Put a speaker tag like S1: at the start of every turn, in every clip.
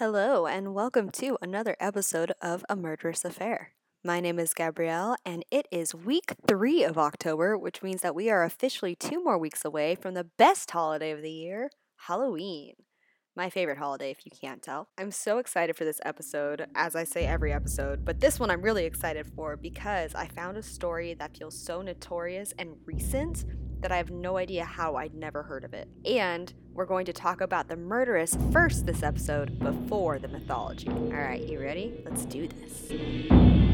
S1: Hello, and welcome to another episode of A Murderous Affair. My name is Gabrielle, and it is week three of October, which means that we are officially two more weeks away from the best holiday of the year, Halloween. My favorite holiday, if you can't tell. I'm so excited for this episode, as I say every episode, but this one I'm really excited for because I found a story that feels so notorious and recent that I have no idea how I'd never heard of it. And we're going to talk about the murderess first this episode before the mythology. All right, you ready? Let's do this.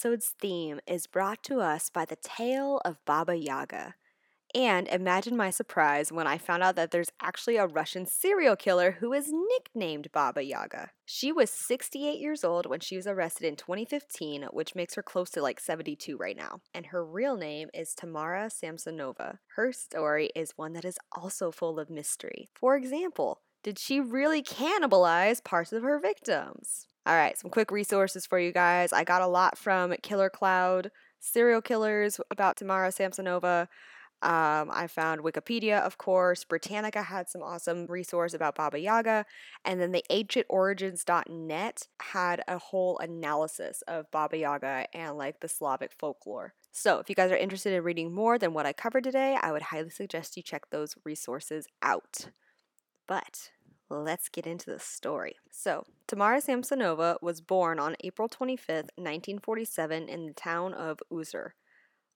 S1: Episode's theme is brought to us by the tale of Baba Yaga. And imagine my surprise when I found out that there's actually a Russian serial killer who is nicknamed Baba Yaga. She was 68 years old when she was arrested in 2015, which makes her close to like 72 right now. And her real name is Tamara Samsonova. Her story is one that is also full of mystery. For example, did she really cannibalize parts of her victims? All right, some quick resources for you guys. I got a lot from Killer Cloud, serial killers about Tamara Samsonova. Um, I found Wikipedia, of course. Britannica had some awesome resource about Baba Yaga. And then the ancientorigins.net had a whole analysis of Baba Yaga and like the Slavic folklore. So if you guys are interested in reading more than what I covered today, I would highly suggest you check those resources out. But let's get into the story. So, Tamara Samsonova was born on April 25th, 1947, in the town of Uzer.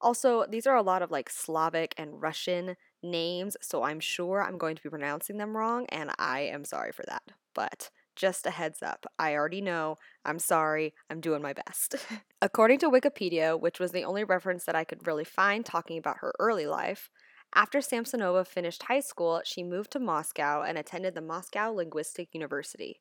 S1: Also, these are a lot of like Slavic and Russian names, so I'm sure I'm going to be pronouncing them wrong, and I am sorry for that. But just a heads up, I already know. I'm sorry. I'm doing my best. According to Wikipedia, which was the only reference that I could really find talking about her early life, after Samsonova finished high school, she moved to Moscow and attended the Moscow Linguistic University.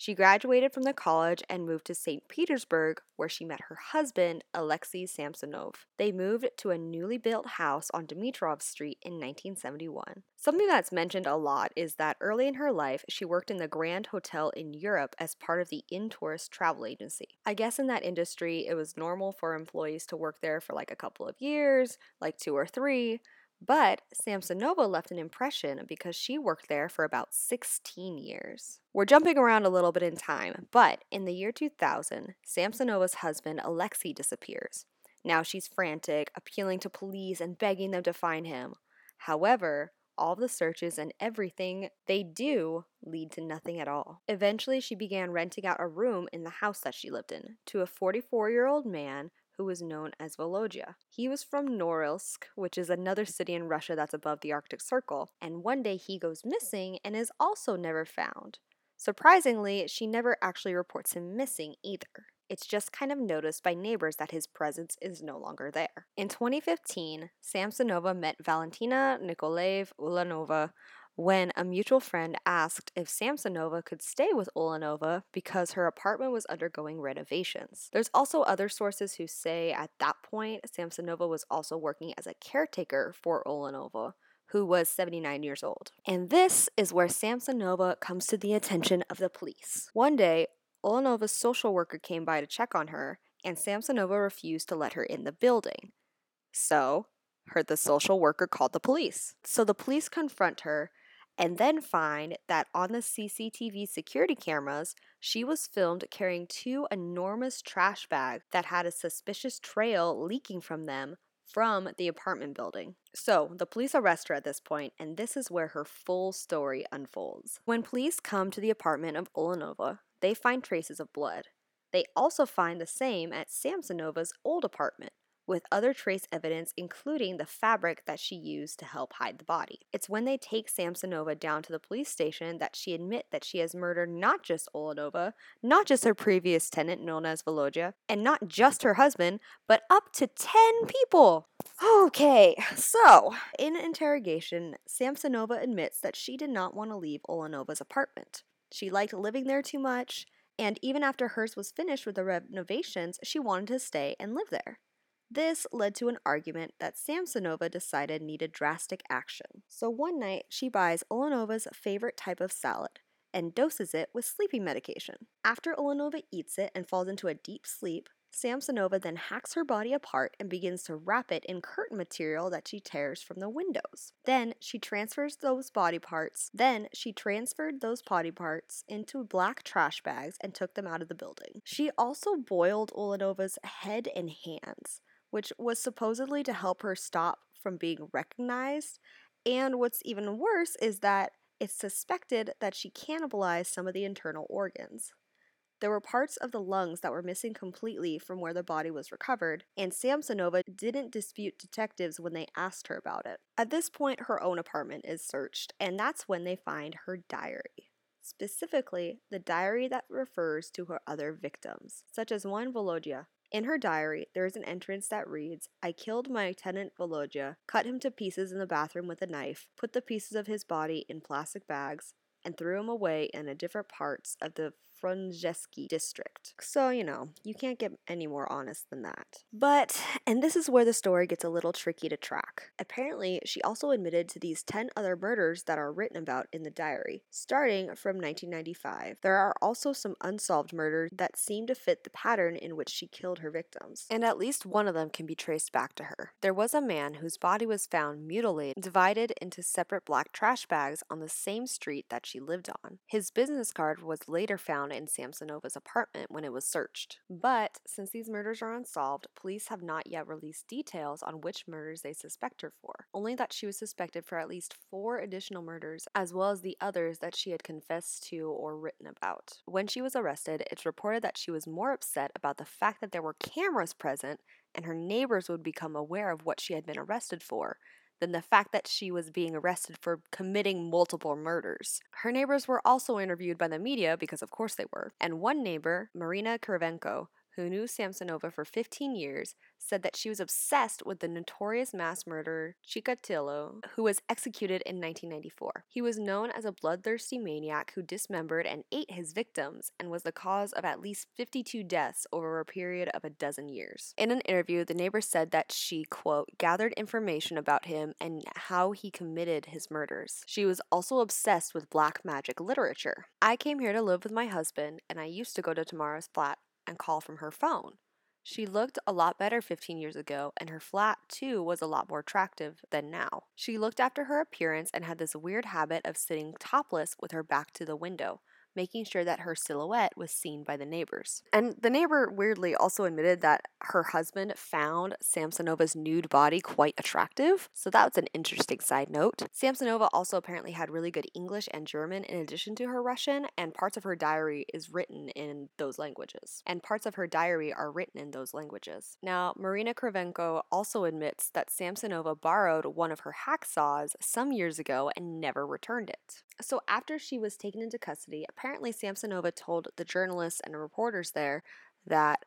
S1: She graduated from the college and moved to St. Petersburg, where she met her husband, Alexei Samsonov. They moved to a newly built house on Dmitrov Street in 1971. Something that's mentioned a lot is that early in her life, she worked in the Grand Hotel in Europe as part of the Intourist travel agency. I guess in that industry, it was normal for employees to work there for like a couple of years, like two or three. But Samsonova left an impression because she worked there for about 16 years. We're jumping around a little bit in time, but in the year 2000, Samsonova's husband Alexei disappears. Now she's frantic, appealing to police and begging them to find him. However, all the searches and everything they do lead to nothing at all. Eventually, she began renting out a room in the house that she lived in to a 44 year old man who was known as Volodya. He was from Norilsk, which is another city in Russia that's above the Arctic Circle, and one day he goes missing and is also never found. Surprisingly, she never actually reports him missing either. It's just kind of noticed by neighbors that his presence is no longer there. In 2015, Samsonova met Valentina Nikolaev Ulanova, when a mutual friend asked if Samsonova could stay with Ulanova because her apartment was undergoing renovations. There's also other sources who say at that point Samsonova was also working as a caretaker for Ulanova who was 79 years old. And this is where Samsonova comes to the attention of the police. One day, Ulanova's social worker came by to check on her, and Samsonova refused to let her in the building. So, her the social worker called the police. So the police confront her and then find that on the CCTV security cameras, she was filmed carrying two enormous trash bags that had a suspicious trail leaking from them from the apartment building. So, the police arrest her at this point, and this is where her full story unfolds. When police come to the apartment of Ulanova, they find traces of blood. They also find the same at Samsonova's old apartment, with other trace evidence, including the fabric that she used to help hide the body. It's when they take Samsonova down to the police station that she admit that she has murdered not just Ulanova, not just her previous tenant known as Volodya, and not just her husband, but up to 10 people. Okay, so in interrogation, Samsonova admits that she did not want to leave Ulanova's apartment. She liked living there too much, and even after hers was finished with the renovations, she wanted to stay and live there. This led to an argument that Samsonova decided needed drastic action. So one night, she buys Ulanova's favorite type of salad and doses it with sleeping medication. After Ulanova eats it and falls into a deep sleep, Samsonova then hacks her body apart and begins to wrap it in curtain material that she tears from the windows. Then she transfers those body parts. Then she transferred those body parts into black trash bags and took them out of the building. She also boiled Ulanova's head and hands, which was supposedly to help her stop from being recognized. And what's even worse is that it's suspected that she cannibalized some of the internal organs. There were parts of the lungs that were missing completely from where the body was recovered, and Samsonova didn't dispute detectives when they asked her about it. At this point, her own apartment is searched, and that's when they find her diary. Specifically, the diary that refers to her other victims, such as one Volodya. In her diary, there is an entrance that reads I killed my tenant Volodya, cut him to pieces in the bathroom with a knife, put the pieces of his body in plastic bags, and threw him away in a different parts of the Frunzensky district. So, you know, you can't get any more honest than that. But, and this is where the story gets a little tricky to track. Apparently, she also admitted to these 10 other murders that are written about in the diary, starting from 1995. There are also some unsolved murders that seem to fit the pattern in which she killed her victims, and at least one of them can be traced back to her. There was a man whose body was found mutilated, divided into separate black trash bags on the same street that she lived on. His business card was later found found in Samsonova's apartment when it was searched. But since these murders are unsolved, police have not yet released details on which murders they suspect her for, only that she was suspected for at least four additional murders, as well as the others that she had confessed to or written about. When she was arrested, it's reported that she was more upset about the fact that there were cameras present and her neighbors would become aware of what she had been arrested for than the fact that she was being arrested for committing multiple murders. Her neighbors were also interviewed by the media because, of course, they were. And one neighbor, Marina Kirivenko, who knew Samsonova for 15 years, said that she was obsessed with the notorious mass murderer Chikatilo, who was executed in 1994. He was known as a bloodthirsty maniac who dismembered and ate his victims and was the cause of at least 52 deaths over a period of a dozen years. In an interview, the neighbor said that she, quote, gathered information about him and how he committed his murders. She was also obsessed with black magic literature. I came here to live with my husband, and I used to go to Tamara's flat and call from her phone. She looked a lot better 15 years ago, and her flat, too, was a lot more attractive than now. She looked after her appearance and had this weird habit of sitting topless with her back to the window, making sure that her silhouette was seen by the neighbors. And the neighbor weirdly also admitted that her husband found Samsonova's nude body quite attractive, so that was an interesting side note. Samsonova also apparently had really good English and German in addition to her Russian, and parts of her diary is written in those languages. And parts of her diary are written in those languages. Now, Marina Kirivenko also admits that Samsonova borrowed one of her hacksaws some years ago and never returned it. So, after she was taken into custody, apparently Samsonova told the journalists and reporters there that,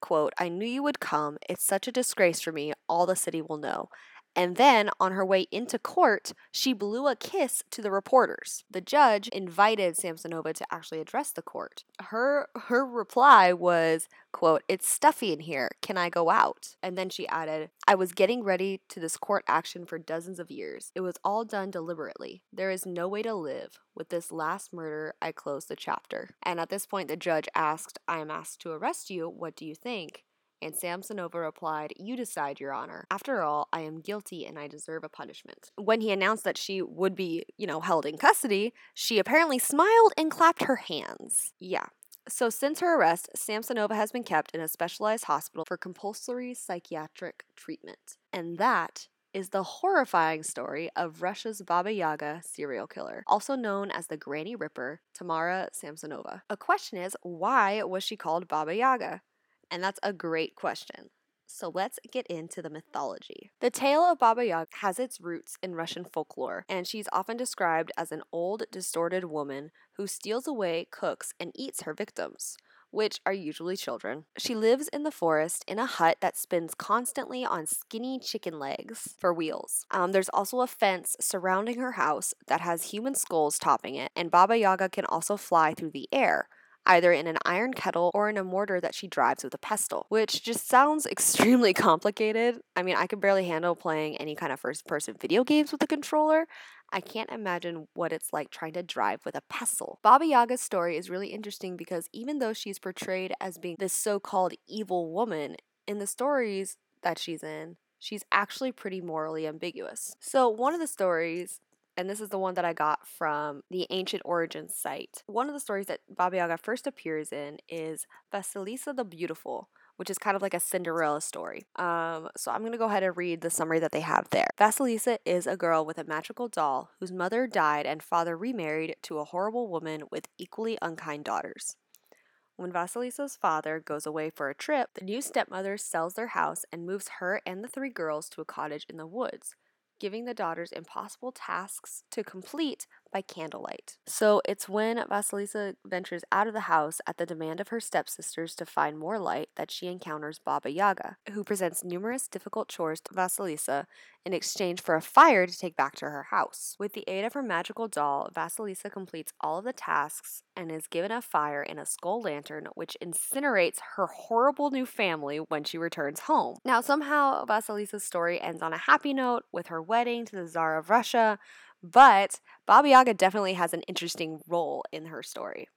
S1: quote, I knew you would come. It's such a disgrace for me. All the city will know. And then on her way into court, she blew a kiss to the reporters. The judge invited Samsonova to actually address the court. Her her reply was, quote, "It's stuffy in here. Can I go out?" And then she added, "I was getting ready to this court action for dozens of years. It was all done deliberately. There is no way to live. With this last murder, I close the chapter." And at this point the judge asked, "I am asked to arrest you. What do you think?" And Samsonova replied, You decide, Your Honor. After all, I am guilty and I deserve a punishment. When he announced that she would be, you know, held in custody, she apparently smiled and clapped her hands. Yeah, so, since her arrest, Samsonova has been kept in a specialized hospital for compulsory psychiatric treatment. And that is the horrifying story of Russia's Baba Yaga serial killer, also known as the Granny Ripper, Tamara Samsonova. A question is why was she called Baba Yaga? And that's a great question. So let's get into the mythology. The tale of Baba Yaga has its roots in Russian folklore, and she's often described as an old, distorted woman who steals away, cooks, and eats her victims which are usually children. She lives in the forest in a hut that spins constantly on skinny chicken legs for wheels. Um, there's also a fence surrounding her house that has human skulls topping it, and Baba Yaga can also fly through the air, either in an iron kettle or in a mortar that she drives with a pestle, which just sounds extremely complicated. I mean, I could barely handle playing any kind of first person video games with a controller. I can't imagine what it's like trying to drive with a pestle. Baba Yaga's story is really interesting because even though she's portrayed as being this so called evil woman, in the stories that she's in, she's actually pretty morally ambiguous. So, one of the stories and this is the one that I got from the Ancient Origins site. One of the stories that Baba Yaga first appears in is Vasilisa the Beautiful, which is kind of like a Cinderella story. Um, so I'm going to go ahead and read the summary that they have there. Vasilisa is a girl with a magical doll whose mother died and father remarried to a horrible woman with equally unkind daughters. When Vasilisa's father goes away for a trip, the new stepmother sells their house and moves her and the three girls to a cottage in the woods giving the daughters impossible tasks to complete by candlelight. So it's when Vasilisa ventures out of the house at the demand of her stepsisters to find more light that she encounters Baba Yaga, who presents numerous difficult chores to Vasilisa in exchange for a fire to take back to her house. With the aid of her magical doll, Vasilisa completes all of the tasks and is given a fire in a skull lantern, which incinerates her horrible new family when she returns home. Now, somehow, Vasilisa's story ends on a happy note with her wedding to the Tsar of Russia, but Baba Yaga definitely has an interesting role in her story.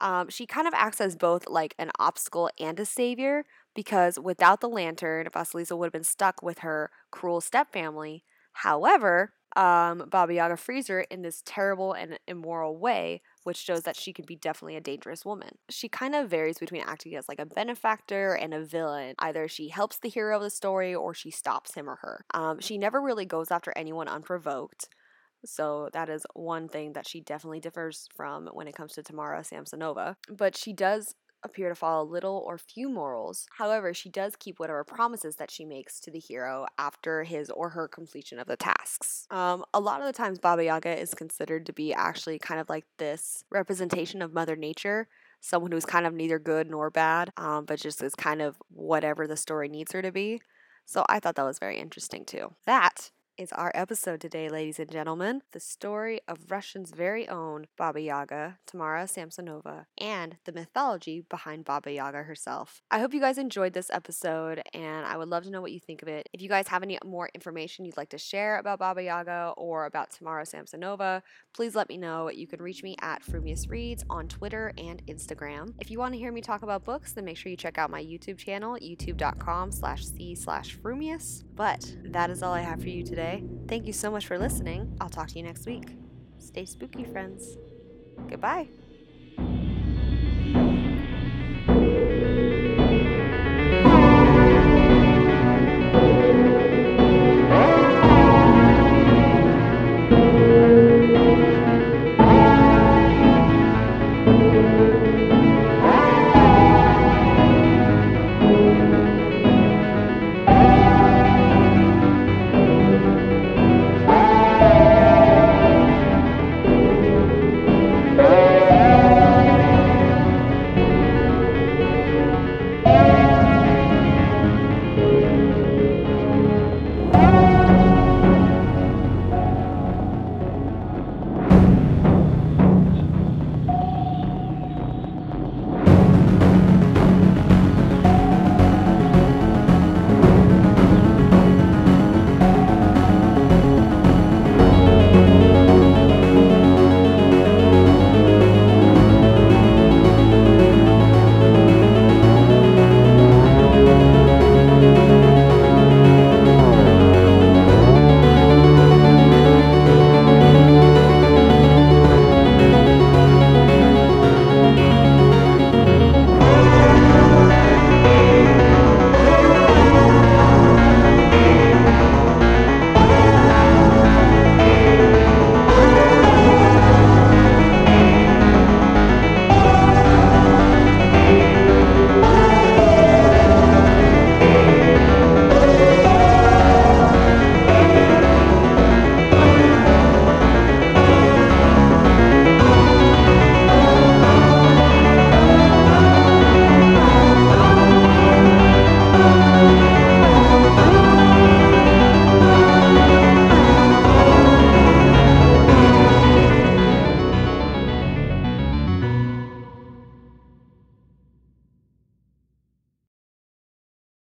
S1: Um, she kind of acts as both like an obstacle and a savior because without the lantern, Vasilisa would have been stuck with her cruel stepfamily. However, um, Baba Yaga frees her in this terrible and immoral way, which shows that she can be definitely a dangerous woman. She kind of varies between acting as like a benefactor and a villain. Either she helps the hero of the story or she stops him or her. Um, she never really goes after anyone unprovoked. So that is one thing that she definitely differs from when it comes to Tamara Samsonova. But she does appear to follow little or few morals. However, she does keep whatever promises that she makes to the hero after his or her completion of the tasks. Um, a lot of the times, Baba Yaga is considered to be actually kind of like this representation of Mother Nature. Someone who's kind of neither good nor bad, um, but just is kind of whatever the story needs her to be. So I thought that was very interesting too. That is our episode today, ladies and gentlemen. The story of Russian's very own Baba Yaga, Tamara Samsonova, and the mythology behind Baba Yaga herself. I hope you guys enjoyed this episode, and I would love to know what you think of it. If you guys have any more information you'd like to share about Baba Yaga or about Tamara Samsonova, please let me know. You can reach me at Frumious Reads on Twitter and Instagram. If you want to hear me talk about books, then make sure you check out my YouTube channel, youtube.com slash c slash Frumious. But that is all I have for you today today. Thank you so much for listening. I'll talk to you next week. Stay spooky, friends. Goodbye.